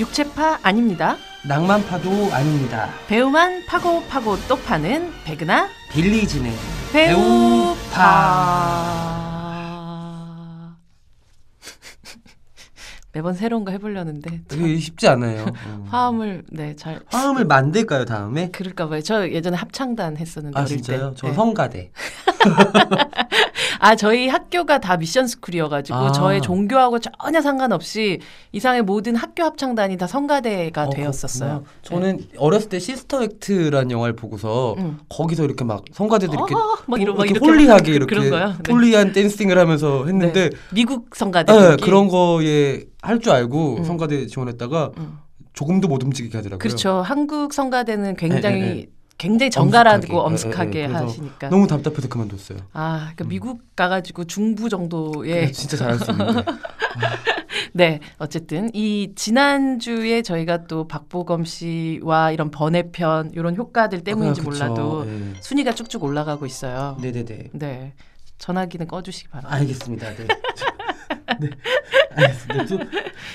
육체파 아닙니다. 낭만파도 아닙니다. 배우만 파고 파고 또 파는 백은하 빌리진의 배우파. 매번 새로운 거 해보려는데 참 되게 쉽지 않아요. 어. 화음을 네잘 화음을 만들까요 다음에? 그럴까 봐요. 저 예전에 합창단 했었는데 아 어릴 진짜요? 때. 저 네. 성가대. 아 저희 학교가 다 미션 스쿨이어가지고 아. 저의 종교하고 전혀 상관없이 이상의 모든 학교 합창단이 다 성가대가 어, 되었었어요. 그렇구나. 저는 어렸을 때 Sister Act라는 영화를 보고서 음. 거기서 이렇게 막 성가대들 이렇게 어, 막 이런 막 이렇게 holy하게 그- 이렇게. 네. holy한 dancing을 하면서 했는데 네. 미국 성가대 네. 그런 거에 할 줄 알고 음. 성가대 지원했다가 음. 조금도 못 움직이게 하더라고요. 그렇죠. 한국 성가대는 굉장히 네, 네, 네. 굉장히 정갈하고 엄숙하게. 엄숙하게 네, 네, 그래서 하시니까. 너무 답답해서 그만뒀어요. 아, 그러니까 음. 미국 가가지고 중부 정도의 진짜 잘할 수 있는데. 네, 어쨌든 이 지난 주에 저희가 또 박보검 씨와 이런 번외편 이런 효과들 때문인지 아. 몰라도 네. 순위가 쭉쭉 올라가고 있어요. 네 네 네. 네, 전화기는 꺼주시기 바랍니다. 알겠습니다. 네. 네. 알겠습니다. 또,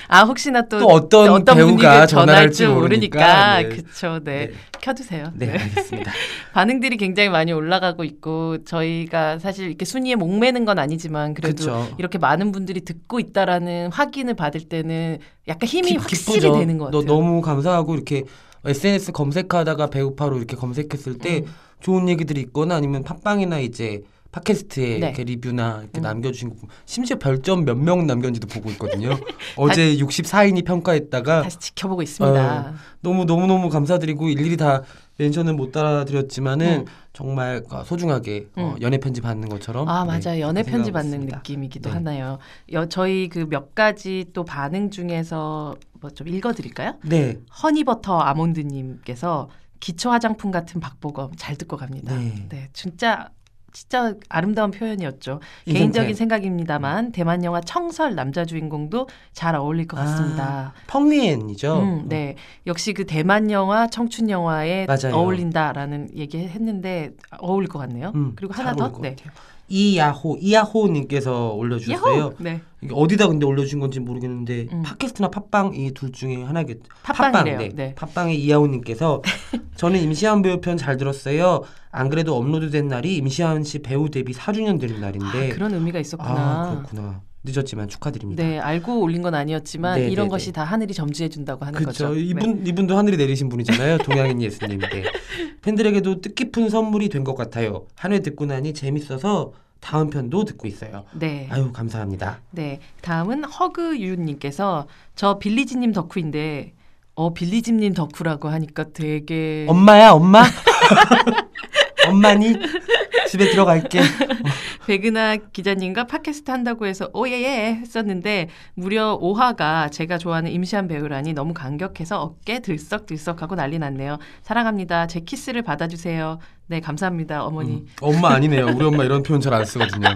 아 혹시나 또, 또 어떤 분이 배우가 그 전화할지 모르니까, 모르니까. 네. 그쵸, 네. 네. 켜두세요. 네, 알겠습니다. 반응들이 굉장히 많이 올라가고 있고 저희가 사실 이렇게 순위에 목매는 건 아니지만 그래도 그렇죠. 이렇게 많은 분들이 듣고 있다라는 확인을 받을 때는 약간 힘이 기- 확실히 기쁘죠. 되는 것 너, 같아요. 너무 감사하고 이렇게 SNS 검색하다가 배우파로 이렇게 검색했을 때 음. 좋은 얘기들이 있거나 아니면 팟빵이나 이제 팟캐스트에 네. 이렇게 리뷰나 이렇게 음. 남겨주신 거 보면 심지어 별점 몇 명 남겼는지도 보고 있거든요. 어제 64인이 평가했다가 다시 지켜보고 있습니다. 너무 너무 너무 감사드리고 일일이 다 멘션은 못 따라드렸지만은 음. 정말 소중하게 어, 음. 연애 편지 받는 것처럼 아 네, 맞아요 연애 그렇게 편지 받는. 느낌이기도 네. 하나요. 여, 저희 그 몇 가지 또 반응 중에서 뭐 좀 읽어드릴까요? 네, 허니버터 아몬드님께서 기초 화장품 같은 박보검 잘 듣고 갑니다. 네. 네, 진짜 진짜 아름다운 표현이었죠. 개인적인 생각입니다만 대만 영화 청설 남자 주인공도 잘 어울릴 것 아, 같습니다. 펑리엔이죠. 음, 네, 역시 그 대만 영화 청춘 영화에 맞아요. 어울린다라는 얘기했는데 어울릴 것 같네요. 음, 그리고 잘 하나 더, 것 네, 같아요. 이야호 이야호님께서 올려주셨어요. 야호! 네, 이게 어디다 근데 올려준 건지 모르겠는데 음. 팟캐스트나 팟빵 이 둘 중에 하나겠. 팟빵이래요. 네. 네. 팟빵의 이하호님께서 저는 임시완 배우 편 잘 들었어요. 안 그래도 업로드된 날이 임시완 씨 배우 데뷔 4주년 되는 날인데. 아, 그런 의미가 있었구나. 아, 그렇구나. 늦었지만 축하드립니다. 네, 알고 올린 건 아니었지만 네, 이런 네, 것이 네. 다 하늘이 점지해 준다고 하는 그렇죠. 거죠. 네. 이분 이분도 하늘이 내리신 분이잖아요. 동양인 예수님. 네. 팬들에게도 뜻깊은 선물이 된 것 같아요. 한 회 듣고 나니 재밌어서 다음 편도 듣고 있어요. 네. 아유 감사합니다. 네. 다음은 허그유님께서 저 빌리지님 덕후인데 어 빌리지님 덕후라고 하니까 되게 엄마야 엄마. 엄마니 집에 들어갈게. 백은하 기자님과 팟캐스트 한다고 해서 오예예 했었는데 무려 5화가 제가 좋아하는 임시한 배우라니 너무 감격해서 어깨 들썩들썩하고 난리 났네요. 사랑합니다. 제 키스를 받아주세요. 네 감사합니다 어머니. 음, 엄마 아니네요. 우리 엄마 이런 표현 잘 안 쓰거든요.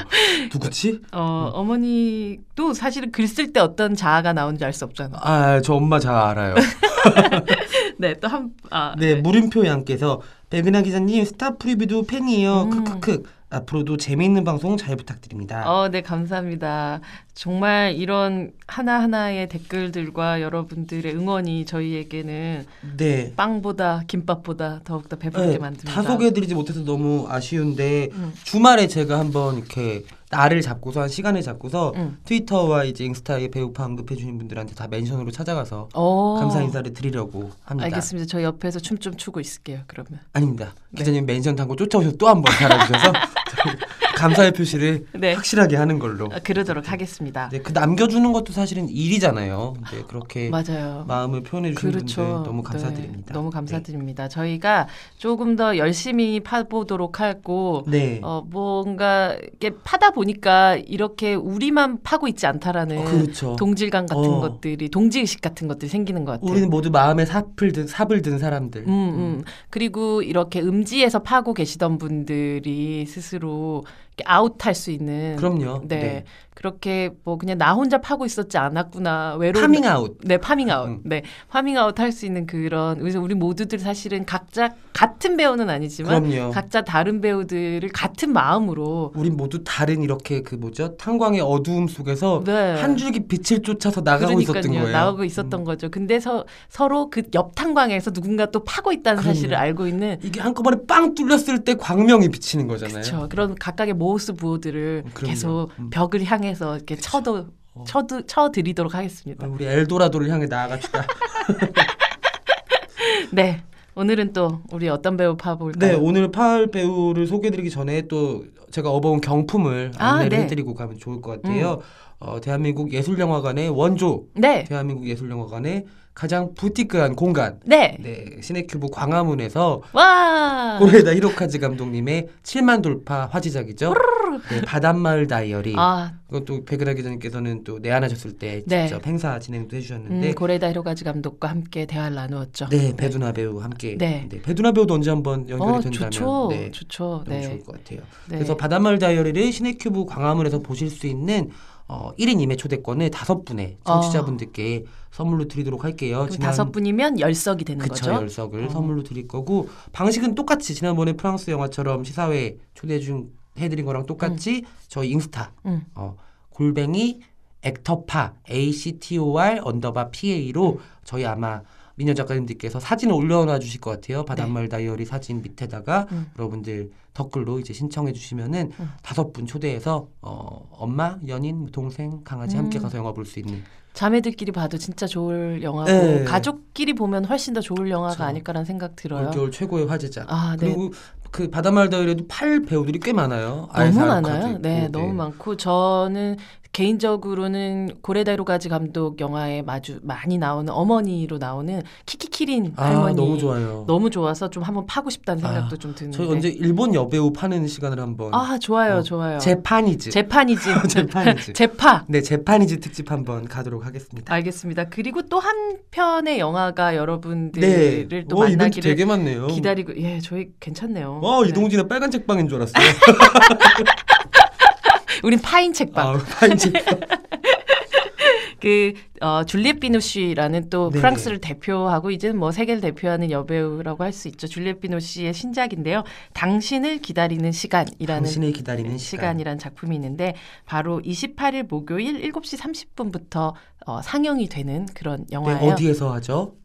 누구지? 어 어머니도 사실은 글 쓸 때 어떤 자아가 나오는지 알 수 없잖아. 아, 저 엄마 잘 알아요. 네또한 아, 네, 물음표 양께서 백은하 기자님 스타 프리뷰도 팬이에요. 음. 크크크. 앞으로도 재미있는 방송 잘 부탁드립니다. 어, 네, 감사합니다. 정말 이런 하나하나의 댓글들과 여러분들의 응원이 저희에게는 네. 빵보다 김밥보다 더욱더 배부르게 네, 만듭니다. 다 소개해드리지 못해서 너무 아쉬운데 음. 주말에 제가 한번 이렇게 날을 잡고서 한 시간을 잡고서 음. 트위터와 이제 인스타에 배우파 언급해 주신 분들한테 다 mention으로 찾아가서 어, 감사 인사를 드리려고 합니다. 알겠습니다. 저 옆에서 춤 좀 추고 있을게요. 그러면. 아닙니다. 네. 기자님 mention 단 곳 쫓아오셔서 또 한번 저희 감사의 표시를 네. 확실하게 하는 걸로. 아, 그러도록 하겠습니다. 네, 그 남겨주는 것도 사실은 일이잖아요. 네, 그렇게 맞아요. 마음을 표현해 주신 그렇죠. 분들 너무 네, 감사드립니다. 너무 감사드립니다. 저희가 조금 더 열심히 파보도록 하고 네. 어, 뭔가 이게 파다 보니까 이렇게 우리만 파고 있지 않다라는 어, 그렇죠. 동질감 같은 어. 것들이 동지의식 같은 것들이 생기는 것 같아요. 우리는 모두 마음에 삽을 든 삽을 든 사람들. 음, 음. 그리고 이렇게 음지에서 파고 계시던 분들이 스스로 이렇게 아웃할 수 있는 그럼요. 네. 네. 그렇게 뭐 그냥 나 혼자 파고 있었지 않았구나. 외로운 파밍아웃. 네, 파밍아웃. 음. 네, 파밍아웃 할 수 있는 그런 그래서 우리 모두들 사실은 각자 같은 배우는 아니지만 그럼요. 각자 다른 배우들을 같은 마음으로 우린 모두 다른 이렇게 그 뭐죠 탄광의 어두움 속에서 네. 한 줄기 빛을 쫓아서 나가고 있었던 그러니까요. 거예요. 나가고 있었던 거죠. 근데 서, 서로 그 옆 탄광에서 누군가 또 파고 있다는 그럼요. 사실을 알고 있는 이게 한꺼번에 빵 뚫렸을 때 광명이 비치는 거잖아요. 그렇죠. 그런 각각의 모스 부호들을 그럼요. 계속 음. 벽을 향해서 이렇게 쳐도 어. 쳐드 쳐드리도록 하겠습니다. 우리 엘도라도를 향해 나아갑시다. 네. 오늘은 또 우리 어떤 배우 파볼까요? 네, 오늘 파할 배우를 소개해드리기 전에 또 제가 얻어온 경품을 아, 안내를 네. 해드리고 가면 좋을 것 같아요. 어, 대한민국 예술영화관의 원조, 네. 대한민국 예술영화관의 가장 부티크한 공간, 네. 네, 시네큐브 광화문에서 와. 고레다 히로카즈 감독님의 7만 돌파 화제작이죠. 네, 바닷마을 다이어리. 아, 이것도 백은하 기자님께서는 또 내한하셨을 때 네. 직접 행사 진행도 해주셨는데 음, 고레다 히로가즈 감독과 함께 대화를 나누었죠. 네, 배두나 배우 함께. 네. 배두나 배우도 언제 한번 연결이 어, 된다면 좋죠. 네, 좋죠. 너무 네. 좋을 것 같아요. 네. 그래서 바닷마을 다이어리를 시네큐브 광화문에서 보실 수 있는 어, 1인 2매 초대권을 다섯 분의 청취자분들께 선물로 드리도록 할게요. 다섯 분이면 열석이 되는 그쵸 거죠. 열석을 어. 선물로 드릴 거고 방식은 똑같이 지난번에 프랑스 영화처럼 시사회 초대 중 해드린 거랑 똑같이 저희 인스타 음. 어, 골뱅이 액터파 A C T O R underbar P A로 음. 저희 아마 민현 작가님들께서 사진을 올려놔 주실 것 같아요. 바닷마을 다이어리 사진 밑에다가 네. 음. 여러분들 댓글로 이제 신청해 주시면은 음. 다섯 분 초대해서 어, 엄마, 연인, 동생, 강아지 함께 음. 가서 영화 볼 수 있는 자매들끼리 봐도 진짜 좋을 영화고 네. 가족끼리 보면 훨씬 더 좋을 영화가 그쵸. 아닐까라는 생각 들어요. 올겨울 최고의 화제작. 아, 네. 그리고 그 바닷마을 다이어리도 팔 배우들이 꽤 많아요. 너무 많아요. 네, 있고, 너무 많고 저는 개인적으로는 고레다로가즈 감독 영화에 마주 많이 나오는 어머니로 나오는 키키키린 아 할머니 너무 좋아요. 너무 좋아서 좀 한번 파고 싶다는 생각도 아, 좀 드는데. 저희 언제 일본 여배우 파는 시간을 한번 아 좋아요, 어, 좋아요. 재판이즈 재판이지. 재판이즈 재파. 네 재판이즈 특집 한번 가도록 하겠습니다. 알겠습니다. 그리고 또 한 편의 영화가 여러분들을 네, 또 어, 이벤트 만나기를 되게 많네요. 기다리고 예 저희 괜찮네요. 와 네. 이동진의 빨간 책방인 줄 알았어요. 우린 파인 책방. 아, 파인지. 그 어, 줄리엣 비노시라는 또 네네. 프랑스를 대표하고 이제는 뭐 세계를 대표하는 여배우라고 할 수 있죠. 줄리엣 비노시의 신작인데요. 당신을 기다리는 시간이라는 당신을 기다리는 시간. 시간이라는 작품이 있는데 바로 28일 목요일 7시 30분부터 어, 상영이 되는 그런 네, 영화예요. 어디에서 하죠?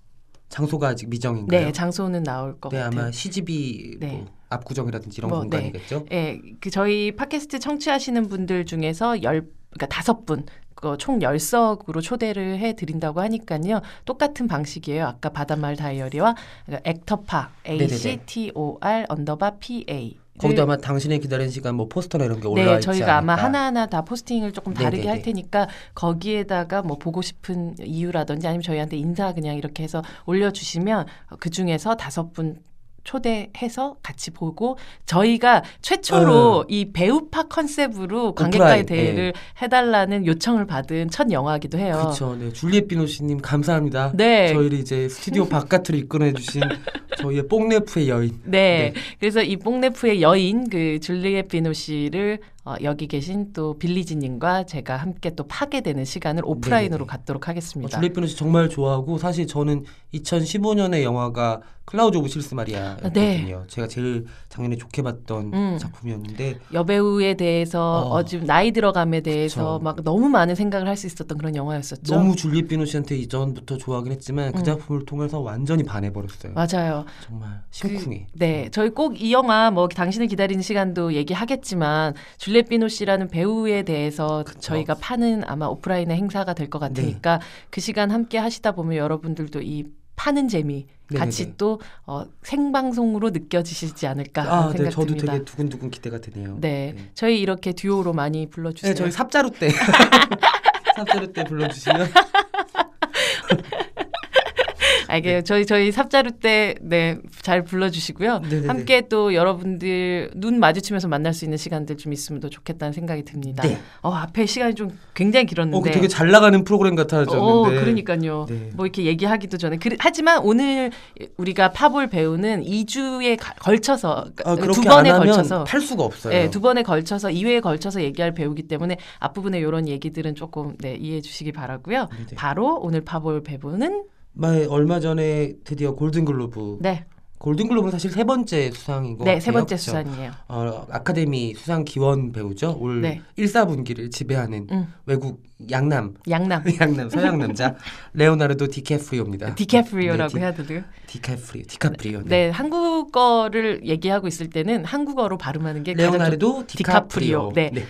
장소가 아직 미정인가요? 네, 장소는 나올 것 네, 같아요. 아마 CGV 네. 뭐 압구정이라든지 이런 뭐, 공간이겠죠. 예, 그 저희 팟캐스트 청취하시는 분들 중에서 열 그러니까 다섯 분. 그 총 열석으로 초대를 해 드린다고 하니까요. 똑같은 방식이에요. 아까 바닷마을 다이어리와 그러니까 액터파 A C T O R underbar P A. 거기도 아마 당신의 기다리는 시간 뭐 포스터나 이런 게 올라와 네, 있지 저희가 아마 않을까. 하나하나 다 포스팅을 조금 다르게 네네네. 할 테니까 거기에다가 뭐 보고 싶은 이유라든지 아니면 저희한테 인사 그냥 이렇게 해서 올려주시면 그 중에서 다섯 분 초대해서 같이 보고 저희가 최초로 이 배우파 컨셉으로 관객과의 어. 오프라인, 대회를 해달라는 요청을 받은 첫 영화이기도 해요. 그렇죠. 네, 줄리엣 비노시님 감사합니다. 네. 저희를 이제 스튜디오 바깥으로 이끌어내주신 저희의 뽕네프의 여인. 네. 네. 그래서 이 퐁네프의 여인 그 줄리엣 비노쉬를 어, 여기 계신 또 빌리지님과 제가 함께 또 파게 되는 시간을 오프라인으로 네네네. 갖도록 어, 하겠습니다. 줄리엣 비노쉬 정말 좋아하고 사실 저는 2015년의 영화가 클라우드 오브 실스 마리아였거든요. 네. 제가 제일 작년에 좋게 봤던 음. 작품이었는데 여배우에 대해서 어. 어, 지금 나이 들어감에 대해서 그쵸. 막 너무 많은 생각을 할 수 있었던 그런 영화였었죠. 너무 줄리엣 비노쉬한테 이전부터 좋아하긴 했지만 그 음. 작품을 통해서 완전히 반해버렸어요. 맞아요. 정말 심쿵해. 네, 저희 꼭 이 영화 뭐 당신을 기다리는 시간도 얘기하겠지만 줄리 엣 비노 씨라는 배우에 대해서 그쵸. 저희가 파는 아마 오프라인의 행사가 될것 네. 같으니까 그 시간 함께 하시다 보면 여러분들도 이 파는 재미 같이 네네네. 또 어, 생방송으로 느껴지시지 않을까 아, 하는 네, 생각 저도 듭니다. 되게 두근두근 기대가 되네요. 네, 저희 이렇게 듀오로 많이 불러주세요. 네, 저희 삽자루 때 삽자루 때 불러주시면 알게요. 저희 저희 삽자루 때 네 잘 불러주시고요. 네네네. 함께 또 여러분들 눈 마주치면서 만날 수 있는 시간들 좀 있으면 더 좋겠다는 생각이 듭니다. 네. 어 앞에 시간이 좀 굉장히 길었는데. 어, 그 되게 잘 나가는 프로그램 어, 같아졌는데. 그러니까요. 네. 뭐 이렇게 얘기하기도 전에. 그, 하지만 오늘 우리가 팝을 배우는 2주에 걸쳐서 아, 두 그렇게 번에 걸쳐서 팔 수가 없어요. 네, 두 번에 걸쳐서 2회에 걸쳐서 얘기할 배우기 때문에 앞부분에 이런 얘기들은 조금 네, 이해해 주시기 바라고요. 네네. 바로 오늘 팝을 배우는 마- 얼마 전에 드디어 골든글로브. 네, 골든글로브는 사실 세 번째 수상인 것 네. 세 번째 그쵸? 수상이에요. 어, 아카데미 수상 기원 배우죠. 올 네. 1사분기를 지배하는 음, 외국 양남, 양남 양남 서양 남자 레오나르도 디캐프리오입니다. 디캐프리오라고 네, 디, 해야 되나요? 디캐프리오, 디카프리오. 네. 네, 한국어를 얘기하고 있을 때는 한국어로 발음하는 게 레오나르도 디카프리오. 디카프리오. 네.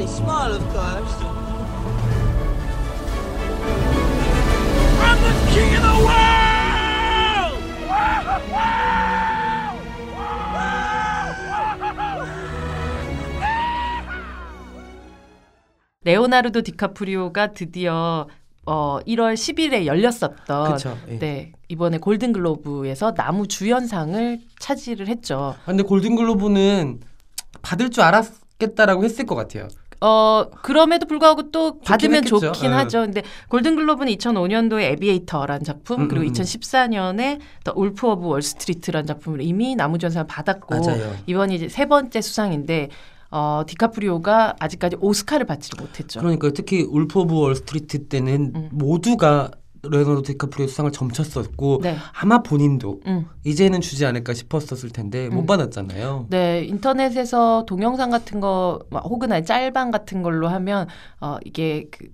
Very small, of course. I'm the king of the world! 레오나르도 디카프리오가 드디어 어 1월 10일에 열렸었던 그쵸. 예. 네 이번에 골든 글로브에서 나무 주연상을 차지를 했죠. 아, 근데 골든글로브는 받을 줄 알았겠다라고 했을 것 같아요. 어 그럼에도 불구하고 또 받으면 했겠죠. 좋긴 예. 하죠. 근데 골든 글로브는 2005년도에 에비에이터라는 작품 음, 그리고 음, 음. 2014년에 더 울프 오브 월스트리트라는 작품을 이미 남우 주연상을 받았고 맞아요. 이번이 이제 세 번째 수상인데 어 디카프리오가 아직까지 오스카를 받지를 못했죠. 그러니까 특히 울프 오브 월스트리트 때는 음. 모두가 레오나르도 디카프리오 수상을 점쳤었고 네. 아마 본인도 음. 이제는 주지 않을까 싶었었을 텐데 못 음. 받았잖아요. 네, 인터넷에서 동영상 같은 거막 혹은 아니 짤방 같은 걸로 하면 어 이게 그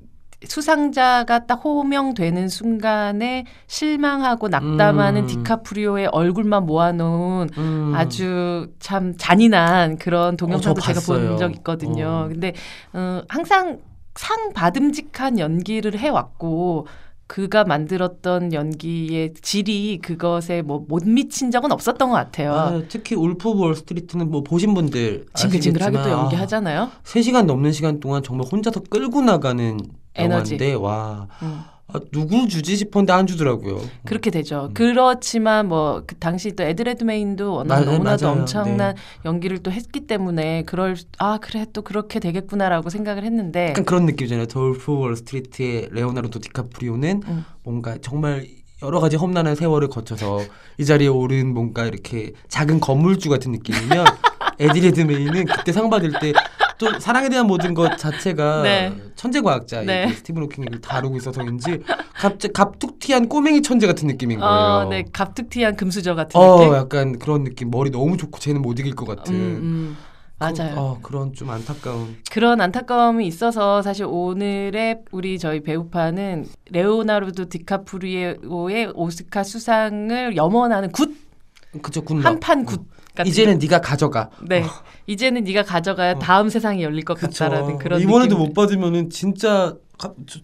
수상자가 딱 호명되는 순간에 실망하고 낙담하는 음. 디카프리오의 얼굴만 모아놓은 음. 아주 참 잔인한 그런 동영상도 어, 저 제가 본. 적 있거든요. 어. 근데 어, 항상 상 받음직한 연기를 해왔고 그가 만들었던 연기의 질이 그것에 뭐 못 미친 적은 없었던 것 같아요. 아, 특히 울프 오브 월스트리트는 뭐 보신 분들 징글징글하게 또 연기하잖아요. 3시간 넘는 시간 동안 정말 혼자서 끌고 나가는 에너지. 영화인데 와 음. 아, 누구 주지 싶었는데 안 주더라고요. 그렇게 되죠. 음. 그렇지만 뭐 그 당시 또 에디 레드메인도 워낙 맞아요, 너무나도 맞아요. 엄청난 네. 연기를 또 했기 때문에 그럴 아 그래 또 그렇게 되겠구나라고 생각을 했는데 약간 그런 느낌이잖아요. 오브 월스트리트의 레오나르도 디카프리오는 음. 뭔가 정말 여러 가지 험난한 세월을 거쳐서 이 자리에 오른 뭔가 이렇게 작은 건물주 같은 느낌이면 에디 레드메인은 그때 상 받을 때 또 사랑에 대한 모든 것 자체가 네. 천재 과학자 네. 스티븐 호킹이 이걸 다루고 있어서인지 갑자기 갑툭튀한 꼬맹이 천재 같은 느낌인 거예요. 어, 네 갑툭튀한 금수저 같은 어, 느낌. 약간 그런 느낌. 머리 너무 좋고 쟤는 못 이길 것 같은. 음, 음. 맞아요. 그, 어, 그런 좀 안타까운. 그런 안타까움이 있어서 사실 오늘의 우리 저희 배우파는 레오나르도 디카프리오의 오스카 수상을 염원하는 굿 그죠 굿. 한판 굿 같은 이제는 네가 가져가. 네 이제는 네가 가져가야 어. 다음 세상이 열릴 것 그쵸. 같다라는 그런 이번에도 느낌. 못 받으면은 진짜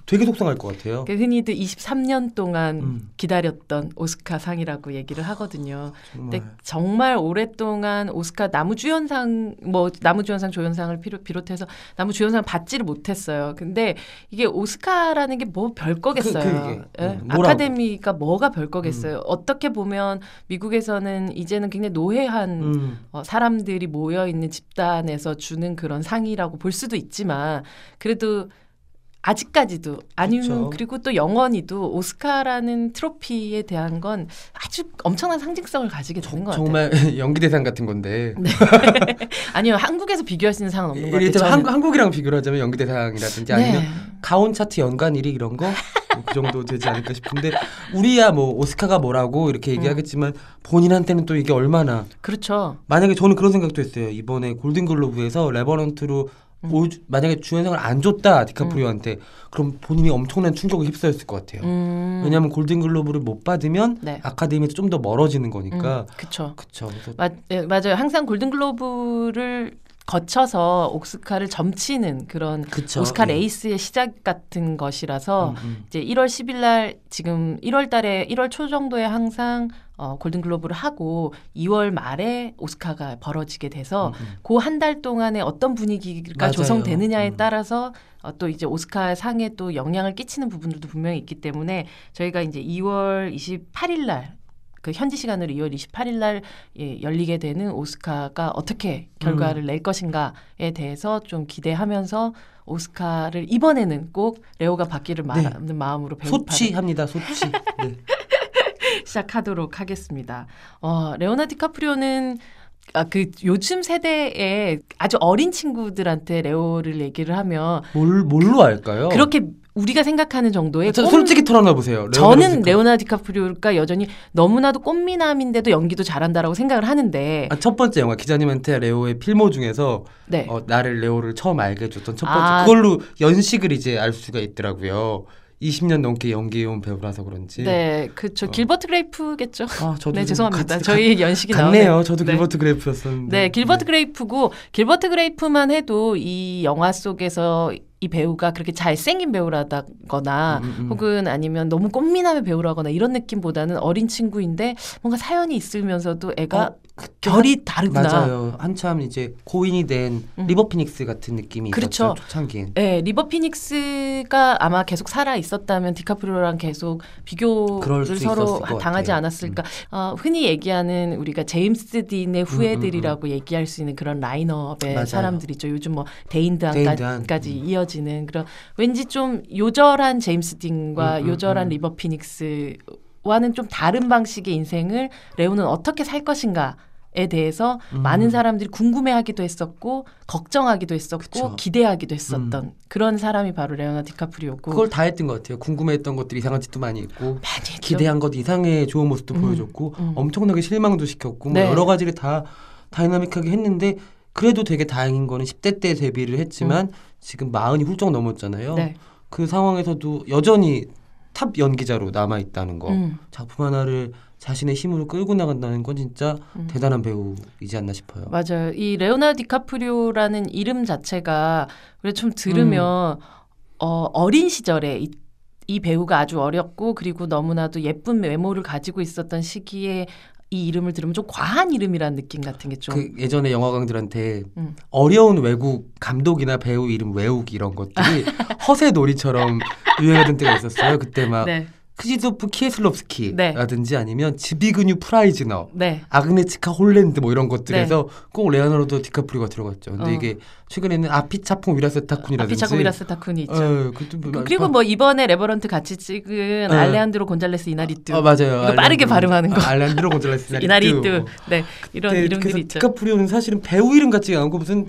되게 속상할 것 같아요. 그 흔히들 23년 동안 음. 기다렸던 오스카 상이라고 얘기를 하거든요. 정말. 근데 정말 오랫동안 오스카 남우주연상 뭐 남우주연상 조연상을 비롯, 비롯해서 남우주연상을 받지를 못했어요. 근데 이게 오스카라는 게 뭐 별 거겠어요. 그- 그게, 예? 음. 아카데미가 뭐가 별 거겠어요. 어떻게 보면 미국에서는 이제는 굉장히 노회한 음. 어, 사람들이 모여 있는 집단에서 주는 그런 상이라고 볼 수도 있지만 그래도 아직까지도 아니면 그쵸. 그리고 또 영원히도 오스카라는 트로피에 대한 건 아주 엄청난 상징성을 가지게 되는 것 같아요. 정말 연기 대상 같은 건데. 아니요 한국에서 비교할 수 있는 상은 없는 것 같아요. 이를테면 저는. 한, 한국이랑 비교를 하자면 연기 대상이라든지 아니면 네. 가온 차트 연간 1위 이런 거 그 정도 되지 않을까 싶은데 우리야 뭐 오스카가 뭐라고 이렇게 음. 얘기하겠지만 본인한테는 또 이게 얼마나 그렇죠. 만약에 저는 그런 생각도 했어요 이번에 골든글로브에서 레버넌트로 음. 오, 만약에 주연상을 안 줬다 디카프리오한테 그럼 본인이 엄청난 충격에 휩싸였을 것 같아요 음, 왜냐하면 골든글로브를 못 받으면 네. 아카데미에서 좀 더 멀어지는 거니까 음, 그렇죠. 그래서 맞, 예, 맞아요. 항상 골든글로브를 거쳐서 오스카를 점치는 그런 그쵸. 오스카 예. 레이스의 시작 같은 것이라서 음, 음. 이제 1월 10일 날 지금 1월 달에 1월 초 정도에 항상 어, 골든글로브를 하고 2월 말에 오스카가 벌어지게 돼서 음, 음. 그한 달 동안에 어떤 분위기가 맞아요. 조성되느냐에 음. 따라서 어, 또 이제 오스카 상에 또 영향을 끼치는 부분들도 분명히 있기 때문에 저희가 이제 2월 28일 날 그 현지 시간으로 2월 28일 날 예, 열리게 되는 오스카가 어떻게 음. 결과를 낼 것인가에 대해서 좀 기대하면서 오스카를 이번에는 꼭 레오가 받기를 네. 바라는 마음으로 배우파를 소치합니다. 소치. 네. 시작하도록 하겠습니다. 어, 레오나 디카프리오는 아, 그 요즘 세대의 아주 어린 친구들한테 레오를 얘기를 하면 뭘 뭘로 할까요? 그렇게 우리가 생각하는 정도의 어. 저 꽃- 솔직히 털어놔 보세요. 저는 레오나 디카프리오가 여전히 너무나도 꽃미남인데도 연기도 잘한다라고 생각을 하는데 아, 첫 번째 영화 기자님한테 레오의 필모 중에서 네. 어, 나를 레오를 처음 알게 해줬던 첫 번째 아. 그걸로 연식을 이제 알 수가 있더라고요. 20년 넘게 연기해온 배우라서 그런지. 네, 그쵸. 어. 길버트 그레이프겠죠. 아, 저도 네, 좀 죄송합니다. 같이- 저희 연식이 같네요. 나오네요. 저도 네. 길버트 그레이프였었는데. 네, 길버트 그레이프고 길버트 그레이프만 해도 이 영화 속에서 이 배우가 그렇게 잘생긴 배우라거나 음, 음. 혹은 아니면 너무 꽃미남의 배우라거나 이런 느낌보다는 어린 친구인데 뭔가 사연이 있으면서도 애가 어, 결이 다르구나. 맞아요. 한참 이제 고인이 된 음. 리버 피닉스 같은 느낌이 그렇죠. 있었죠. 초창기엔. 네, 리버 피닉스가 아마 계속 살아 있었다면 디카프리오랑 계속 비교를 수 서로 당하지 같아요. 음. 않았을까. 어, 흔히 얘기하는 우리가 제임스 딘의 후예들이라고 얘기할 수 있는 그런 라인업의 음, 맞아요. 사람들이죠. 요즘 뭐 데인 드한. 데인 드한까지 이어지는 그런 왠지 좀 요절한 제임스 딘과 음, 음, 요절한 음. 리버 피닉스와는 좀 다른 방식의 인생을 레오는 어떻게 살 것인가. 에 대해서 음. 많은 사람들이 궁금해하기도 했었고 걱정하기도 했었고 그쵸. 기대하기도 했었던 그런 사람이 바로 레오나 디카프리오고 그걸 다 했던 것 같아요. 궁금했던 것들이 이상한 짓도 많이 있고 많이. 기대한 것 이상의 좋은 모습도 음, 보여줬고 음. 엄청나게 실망도 시켰고 뭐 네. 여러 가지를 다 다이나믹하게 했는데 그래도 되게 다행인 거는 10대 때 데뷔를 했지만 지금 마흔이 훌쩍 넘었잖아요. 음. 네. 그 상황에서도 여전히 탑 연기자로 남아 있다는 거. 음. 작품 하나를 자신의 힘으로 끌고 나간다는 건 진짜 음. 대단한 배우이지 않나 싶어요. 맞아요. 이 레오나르도 디카프리오라는 이름 자체가 그래 좀 들으면 어, 어린 시절에 이, 이 배우가 아주 어렸고 그리고 너무나도 예쁜 외모를 가지고 있었던 시기에 이 이름을 들으면 좀 과한 이름이라는 느낌 같은 게 좀. 그 예전에 영화광들한테 음. 어려운 외국 감독이나 배우 이름 외우기 이런 것들이 허세 놀이처럼 유행하던 때가 있었어요. 그때 막 네, 크지슈토프 네. 키에슬롭스키라든지 아니면 즈비그뉴 프라이즈너, 네, 아그네츠카 홀란드 뭐 이런 것들에서 네. 꼭 레오나르도 디카프리오가 들어갔죠. 근데 어. 이게 최근에는 아피찻퐁 위라세타쿤이라든지 아피찻퐁 위라세타쿤이 있죠. 어, 뭐- 그리고 뭐 이번에 레버넌트 같이 찍은 어. 알레한드로 곤잘레스 이냐리투 어, 맞아요. 이거 빠르게 알레한드로- 발음하는 거. 아, 알레한드로 곤잘레스 이냐리투 네 이런 네, 이름들이 있죠. 디카프리오는 사실은 배우 이름 같지가 않고 무슨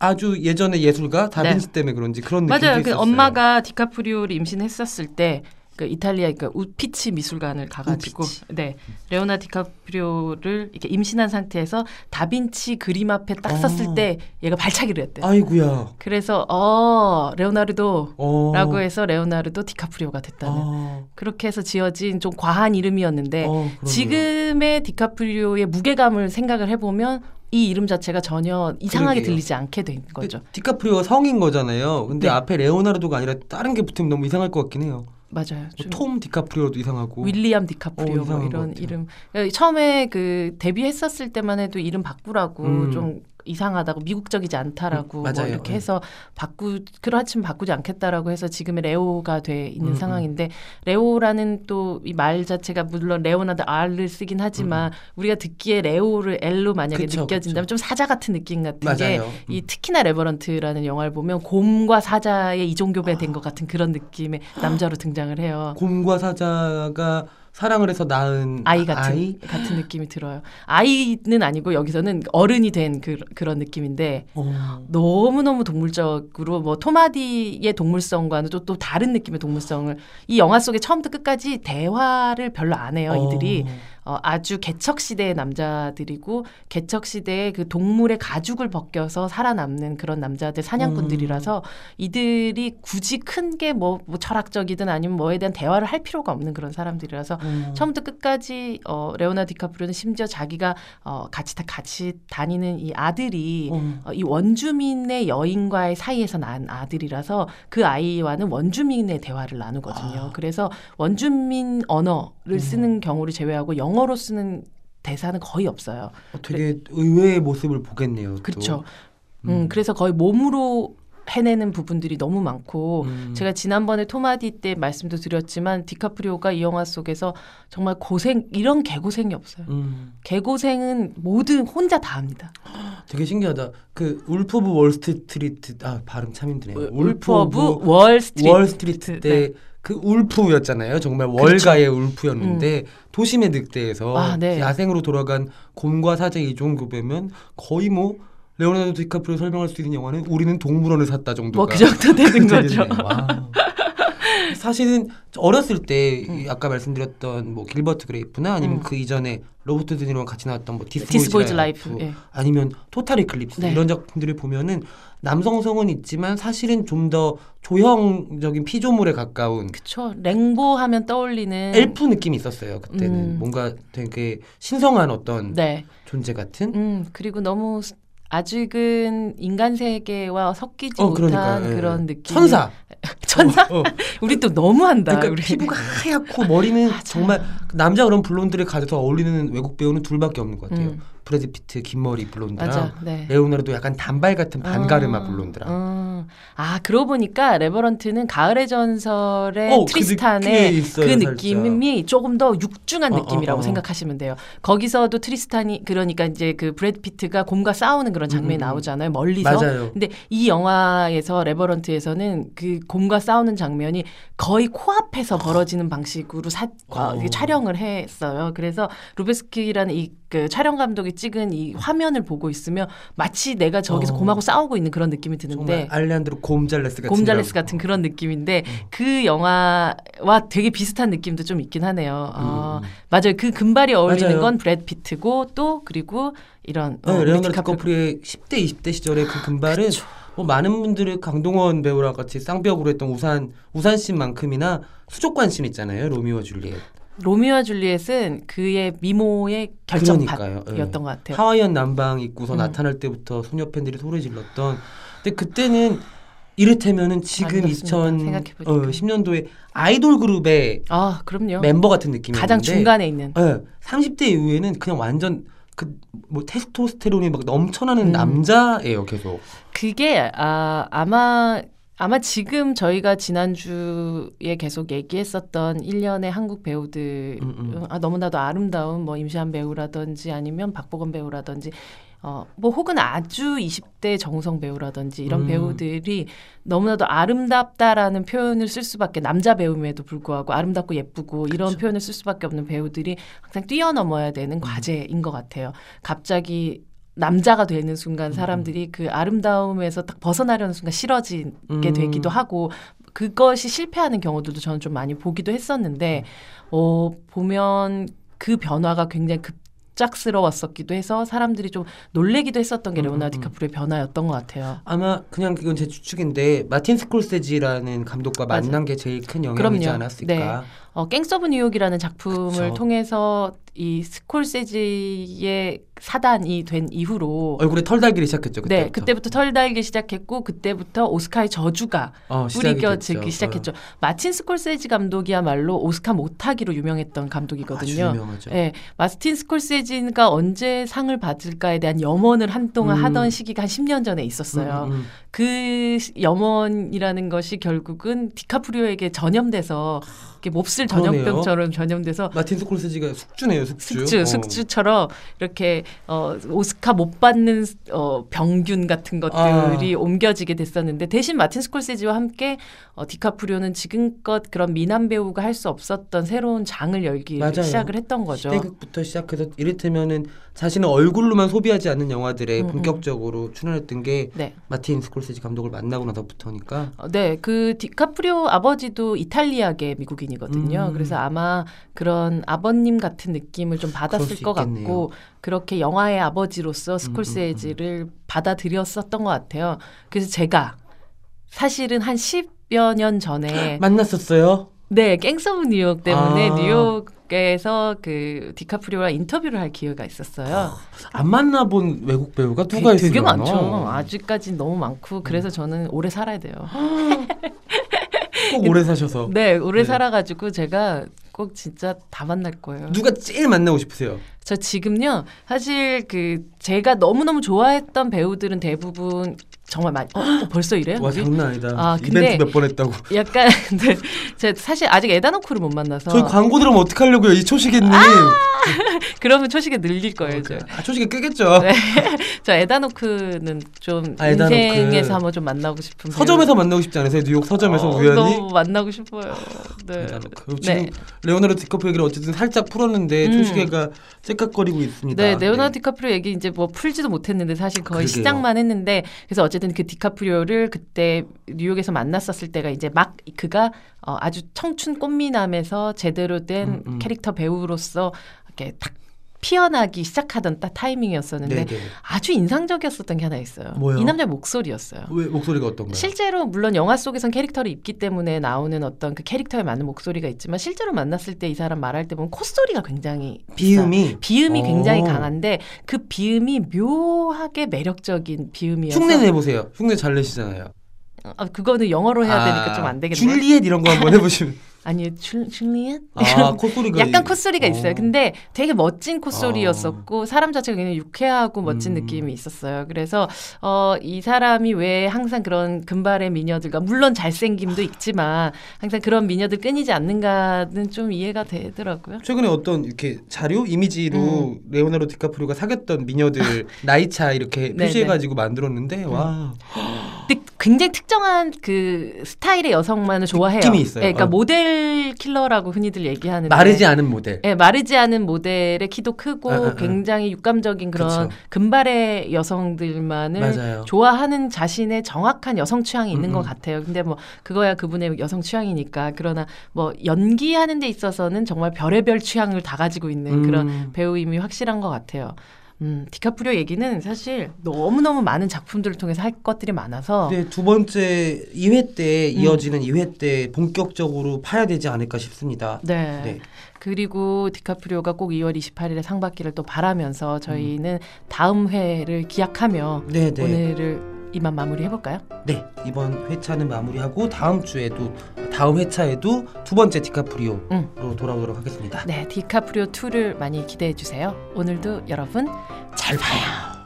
아주 예전의 예술가 다빈치 네. 때문에 그런지 그런 느낌이 맞아요. 그 있었어요. 엄마가 디카프리오를 임신했었을 때 그 이탈리아 그 우피치 미술관을 가가지고 우피치. 네 레오나 디카프리오를 이렇게 임신한 상태에서 다빈치 그림 앞에 딱 섰을 어. 때 얘가 발차기를 했대요. 아이구야. 그래서 어 레오나르도라고 어. 해서 레오나르도 디카프리오가 됐다는 어. 그렇게 해서 지어진 좀 과한 이름이었는데 어. 지금의 디카프리오의 무게감을 생각을 해보면 이 이름 자체가 전혀 이상하게 그러게요. 들리지 않게 된 거죠. 그 디카프리오가 성인 거잖아요. 근데 네. 앞에 레오나르도가 아니라 다른 게 붙으면 너무 이상할 것 같긴 해요. 맞아요. 뭐 좀 톰 디카프리오도 이상하고. 윌리엄 디카프리오 어, 뭐 이런. 이름 어, 처음에 그 데뷔했었을 때만 해도 이름 바꾸라고 음. 좀 이상하다고 미국적이지 않다라고 음, 뭐. 이렇게 예. 해서 바꾸 그렇지만 바꾸지 않겠다라고 해서 지금의 레오가 돼 있는 음, 상황인데 레오라는 또 이 말 자체가 물론 레오나드 R를 쓰긴 하지만 우리가 듣기에 레오를 L로 만약에 음. 그쵸, 느껴진다면 좀 사자 같은 느낌 같은. 게 음. 이 특히나 레버넌트라는 영화를 보면 곰과 사자의 이종교배 된것 같은 그런 느낌의 남자로 등장을 해요. 곰과 사자가 사랑을 해서 낳은 아이 같은 아이? 같은 느낌이 들어요. 아이는 아니고 여기서는 어른이 된 그, 그런 느낌인데 어. 너무 너무 동물적으로 뭐 톰 하디의 동물성과는 또, 또 다른 느낌의 동물성을 이 영화 속에 처음부터 끝까지 대화를 별로 안 해요. 이들이 어. 어, 아주 개척 시대의 남자들이고 개척 시대의 그 동물의 가죽을 벗겨서 살아남는 그런 남자들 사냥꾼들이라서 이들이 굳이 큰 게뭐 뭐 철학적이든 아니면 뭐에 대한 대화를 할 필요가 없는 그런 사람들이라서 음. 처음부터 끝까지 어, 레오나 디카프리오는 심지어 자기가 어, 같이 다 같이 다니는 이 아들이 음. 어, 이 원주민의 여인과의 사이에서 난 아들이라서 그 아이와는 원주민의 대화를 나누거든요. 아. 그래서 원주민 언어를 음. 쓰는 경우를 제외하고 영어로 쓰는 대사는 거의 없어요. 어, 되게 의외의 모습을 보겠네요. 또. 그렇죠. 음. 음, 그래서 거의 몸으로 해내는 부분들이 너무 많고 음. 제가 지난번에 톰 하디 때 말씀도 드렸지만 디카프리오가 이 영화 속에서 정말 고생 이런 개고생이 없어요. 음. 개고생은 모든 혼자 다 합니다. 되게 신기하다. 그 울프 오브 월스트리트 아 발음 참 힘드네요. 울프 오브 월 스트리트. 월스트리트 때그 울프였잖아요. 정말 월가의 울프였는데 도심의 늑대에서 음. 아, 네. 야생으로 돌아간 곰과 사자의 이종교배면 거의 뭐 레오나르도 디카프리오 설명할 수 있는 영화는 우리는 동물원을 샀다 정도가 뭐 그 정도 되는 거죠. 사실은 어렸을 때 음. 이 아까 말씀드렸던 뭐 길버트 그레이프나 아니면 음. 그 이전에 로버트 드니로랑 같이 나왔던 뭐 디스, 디스 보이즈 보이즈 라이프. 라이프 예. 아니면 토탈 이클립스 네. 이런 작품들을 보면은 남성성은 있지만 사실은 좀 더 조형적인 피조물에 가까운 그쵸. 랭보 하면 떠올리는 엘프 느낌이 있었어요 그때는 음. 뭔가 되게 신성한 어떤 네. 존재 같은 음, 그리고 너무 스- 아직은 인간 세계와 섞이지 어 못한 그러니까 예. 그런 느낌. 천사 천사? 어, 어. 우리 또 너무한다. 그러니까 우리. 피부가 하얗고 머리는 정말 남자 그런 블론드를 가져서 어울리는 외국 배우는 둘밖에 없는 것 같아요 음. 브래드 피트 긴 머리 블론드랑 맞아. 네. 레오나르도 약간 단발 같은 반가르마 아, 블론드랑 음. 아 그러고 보니까 레버넌트는 가을의 전설의 어, 그 트리스탄의 느낌이 있어요, 그. 느낌이 조금 더 육중한 어, 어, 느낌이라고 어. 생각하시면 돼요. 거기서도 트리스탄이 그러니까 이제 그 브래드 피트가 곰과 싸우는 그런 장면이 음, 음. 나오잖아요. 멀리서. 맞아요 근데 이 영화에서 레버넌트에서는 그 곰과 싸우는 장면이 거의 코앞에서 벌어지는 방식으로 사, 어, 어. 촬영을 했어요. 그래서 루베즈키라는 이그 촬영 감독이 찍은 이 화면을 보고 있으면 마치 내가 저기서 어. 곰하고 싸우고 있는 그런 느낌이 드는데 알레한드로 곰잘레스 같은 곰잘레스 같은 그런 느낌인데 음. 그 영화와 되게 비슷한 느낌도 좀 있긴 하네요. 어, 음, 음. 맞아요. 그 금발이 어울리는 맞아요. 건 브래드 피트고 또 그리고 이런 네, 어, 레오나르도 디카프리오의 10대 20대 시절의 그 금발은 그쵸. 뭐 많은 분들이 강동원 배우랑 같이 쌍벽으로 했던 우산 우산 씬만큼이나 수족관 씬 있잖아요 로미오와 줄리엣 로미오와 줄리엣은 그의 미모의. 결정판이었던 예. 것 같아요. 하와이안 남방 입고서 음. 나타날 때부터 소녀 팬들이 소리 질렀던 근데 그때는 이를테면은 지금 아름답습니다. 생각해보니까. 2010년도에 아이돌 그룹의 아. 멤버 같은 느낌이었는데 가장 중간에 있는. 예, 30대 이후에는 그냥 완전 그뭐 테스토스테론이 막 넘쳐나는 음. 남자예요 계속 그게 아, 아마 아마 지금 저희가 지난주에 계속 얘기했었던 일련의 한국 배우들 음, 음. 아, 너무나도 아름다운 뭐 임시한 배우라든지 아니면 박보검 배우라든지 어, 뭐 혹은 아주 20대 정우성 배우라든지 이런 음. 배우들이 너무나도 아름답다라는 표현을 쓸 수밖에 남자 배우임에도 불구하고 아름답고 예쁘고 이런 그쵸. 표현을 쓸 수밖에 없는 배우들이 항상 뛰어넘어야 음. 되는 과제인 것 같아요. 갑자기 남자가 되는 순간 사람들이 그 아름다움에서 딱 벗어나려는 순간 싫어지게 음. 되기도 하고 그것이 실패하는 경우들도 저는 좀 많이 보기도 했었는데 어 보면 그 변화가 굉장히 급작스러웠었기도 해서 사람들이 좀 놀래기도 했었던 게 음, 레오나르도 음, 음. 디카프리오의 변화였던 것 같아요. 아마 그냥 이건 제 추측인데 마틴 스콜세지라는 감독과 맞아요. 만난 게 제일 큰 영향이지 그럼요. 네. 않았을까. 어, 갱스 오브 뉴욕이라는 작품을 그쵸. 통해서 이 스콜세지의 사단이 된 이후로 얼굴에 털 달기를 시작했죠 그때. 네, 그때부터 털 달기 시작했고 그때부터 오스카의 저주가 어, 뿌리겨지기 됐죠. 시작했죠. 마틴 스콜세지 감독이야말로 오스카 못하기로 유명했던 어, 감독이거든요. 유명하죠. 네, 마틴 스콜세지가 언제 상을 받을까에 대한 염원을 한동안 음. 하던 시기가 한 10년 전에 있었어요. 음, 음, 음. 그 시- 염원이라는 것이 결국은 디카프리오에게 전염돼서 이렇게 몹쓸. 전염병처럼 전염돼서 마틴 스콜세지가 숙주네요 숙주. 숙주, 어. 숙주처럼 이렇게 어, 오스카 못 받는 어, 병균 같은 것들이 아. 옮겨지게 됐었는데 대신 마틴 스콜세지와 함께 어, 디카프리오는 지금껏 그런 미남 배우가 할 수 없었던 새로운 장을 열기 맞아요. 시작을 했던 거죠. 시대극부터 시작해서 이를테면은 자신의 얼굴로만 소비하지 않는 영화들에 음, 음. 본격적으로 출연했던 게 네. 마틴 스콜세지 감독을 만나고 나서부터니까. 어, 네, 그 디카프리오 아버지도 이탈리아계 미국인이거든요. 음. 그래서 아마 그런 아버님 같은 느낌을 좀 받았을 수것 있겠네요. 같고 그렇게 영화의 아버지로서 스콜세지를 받아들였었던 것 같아요. 그래서 제가 사실은 한 10여 년 전에 만났었어요. 네, 갱스 오브 뉴욕 때문에 아. 뉴욕 에서 그 디카프리오랑 인터뷰를 할 기회가 있었어요. 안 만나본 외국 배우가 되게, 누가 되게 있으려나? 많죠. 아직까지 너무 많고 그래서 저는 오래 살아야 돼요. 꼭 오래 사셔서 네, 오래 네. 살아가지고 제가 꼭 진짜 다 만날 거예요. 누가 제일 만나고 싶으세요? 저 지금요 사실 그 제가 너무 너무 좋아했던 배우들은 대부분 정말 많이 어, 어, 벌써 이래요? 와? 장난 아니다. 아, 근데- 이벤트 몇 번 했다고. 약간 근데 제가 사실 아직 에다노크를 못 만나서 저희 광고 들으면 어떡하려고요, 이 초식애님. 그러면 초식에 늘릴 거예요. 저. 아, 초식애 끄겠죠. 네. 저 에다노크는 좀 아, 에다노크. 인생에서 한번 좀 만나고 싶은 서점에서 만나고 싶지 않으세요? 뉴욕 서점에서 배우. 어, 우연히. 너무 만나고 싶어요. 네. 에다노크. 지금 네. 레오나르도 디카프 얘기를 어쨌든 살짝 풀었는데 음. 초시계가 째깍거리고 있습니다. 네, 레오나르도 디카프리오 얘기 이제 뭐 풀지도 못했는데 사실 거의 그러게요. 시작만 했는데 그래서 어쨌든 그 디카프리오를 그때 뉴욕에서 만났었을 때가 이제 막 그가 어, 아주 청춘 꽃미남에서 제대로 된 음, 음. 캐릭터 배우로서 이렇게 탁 피어나기 시작하던 딱 타이밍이었었는데 네, 네. 아주 인상적이었었던 게 하나 있어요. 뭐요? 이 남자 목소리였어요. 왜 목소리가 어떤가요? 실제로 물론 영화 속에선 캐릭터를 입기 때문에 나오는 어떤 그 캐릭터에 맞는 목소리가 있지만 실제로 만났을 때 이 사람 말할 때 보면 콧소리가 굉장히 비음이 있어요. 비음이 어. 굉장히 강한데 그 비음이 묘하게 매력적인 비음이어서 흉내 내보세요. 흉내 잘 내시잖아요. 아, 그거는 영어로 해야 되니까 아, 좀 안 되겠네. 줄리엣 이런 거 한번 해보시면. 아니 줄 줄리엔? 아 콧소리가 약간 이- 콧소리가 어. 있어요. 근데 되게 멋진 콧소리였었고 사람 자체가 굉장히 유쾌하고 멋진 음. 느낌이 있었어요. 그래서 어, 이 사람이 왜 항상 그런 금발의 미녀들과 물론 잘생김도 있지만 항상 그런 미녀들 끊이지 않는가는 좀 이해가 되더라고요. 최근에 어떤 이렇게 자료 이미지로 음. 레오나르도 디카프리오가 사귀었던 미녀들 나이 차 이렇게 네, 표시해가지고 만들었는데 와 근데 굉장히 특정한 그 스타일의 여성만을 좋아해요. 느낌이 있어요. 예, 그러니까 어. 모델 킬러라고 흔히들 얘기하는데 마르지 않은 모델. 예, 마르지 않은 모델의 키도 크고 아, 아, 아. 굉장히 육감적인 그런 그쵸. 금발의 여성들만을 맞아요. 좋아하는 자신의 정확한 여성 취향이 있는 음, 것 음. 같아요. 근데 뭐 그거야 그분의 여성 취향이니까 그러나 뭐 연기하는 데 있어서는 정말 별의별 취향을 다 가지고 있는 그런 음. 배우임이 확실한 것 같아요. 음, 디카프리오 얘기는 사실 너무너무 많은 작품들을 통해서 할 것들이 많아서 네, 두 번째 2회 때 음. 이어지는 2회 때 본격적으로 파야 되지 않을까 싶습니다. 네. 네. 그리고 디카프리오가 꼭 2월 28일에 상 받기를 또 바라면서 저희는 다음 회를 기약하며 네, 네. 오늘을 이만 마무리 해볼까요? 네, 이번 회차는 마무리하고 다음 주에도 다음 회차에도 두 번째 디카프리오로 응. 돌아오도록 하겠습니다. 네, 디카프리오 2를 많이 기대해 주세요. 오늘도 여러분 잘 봐요.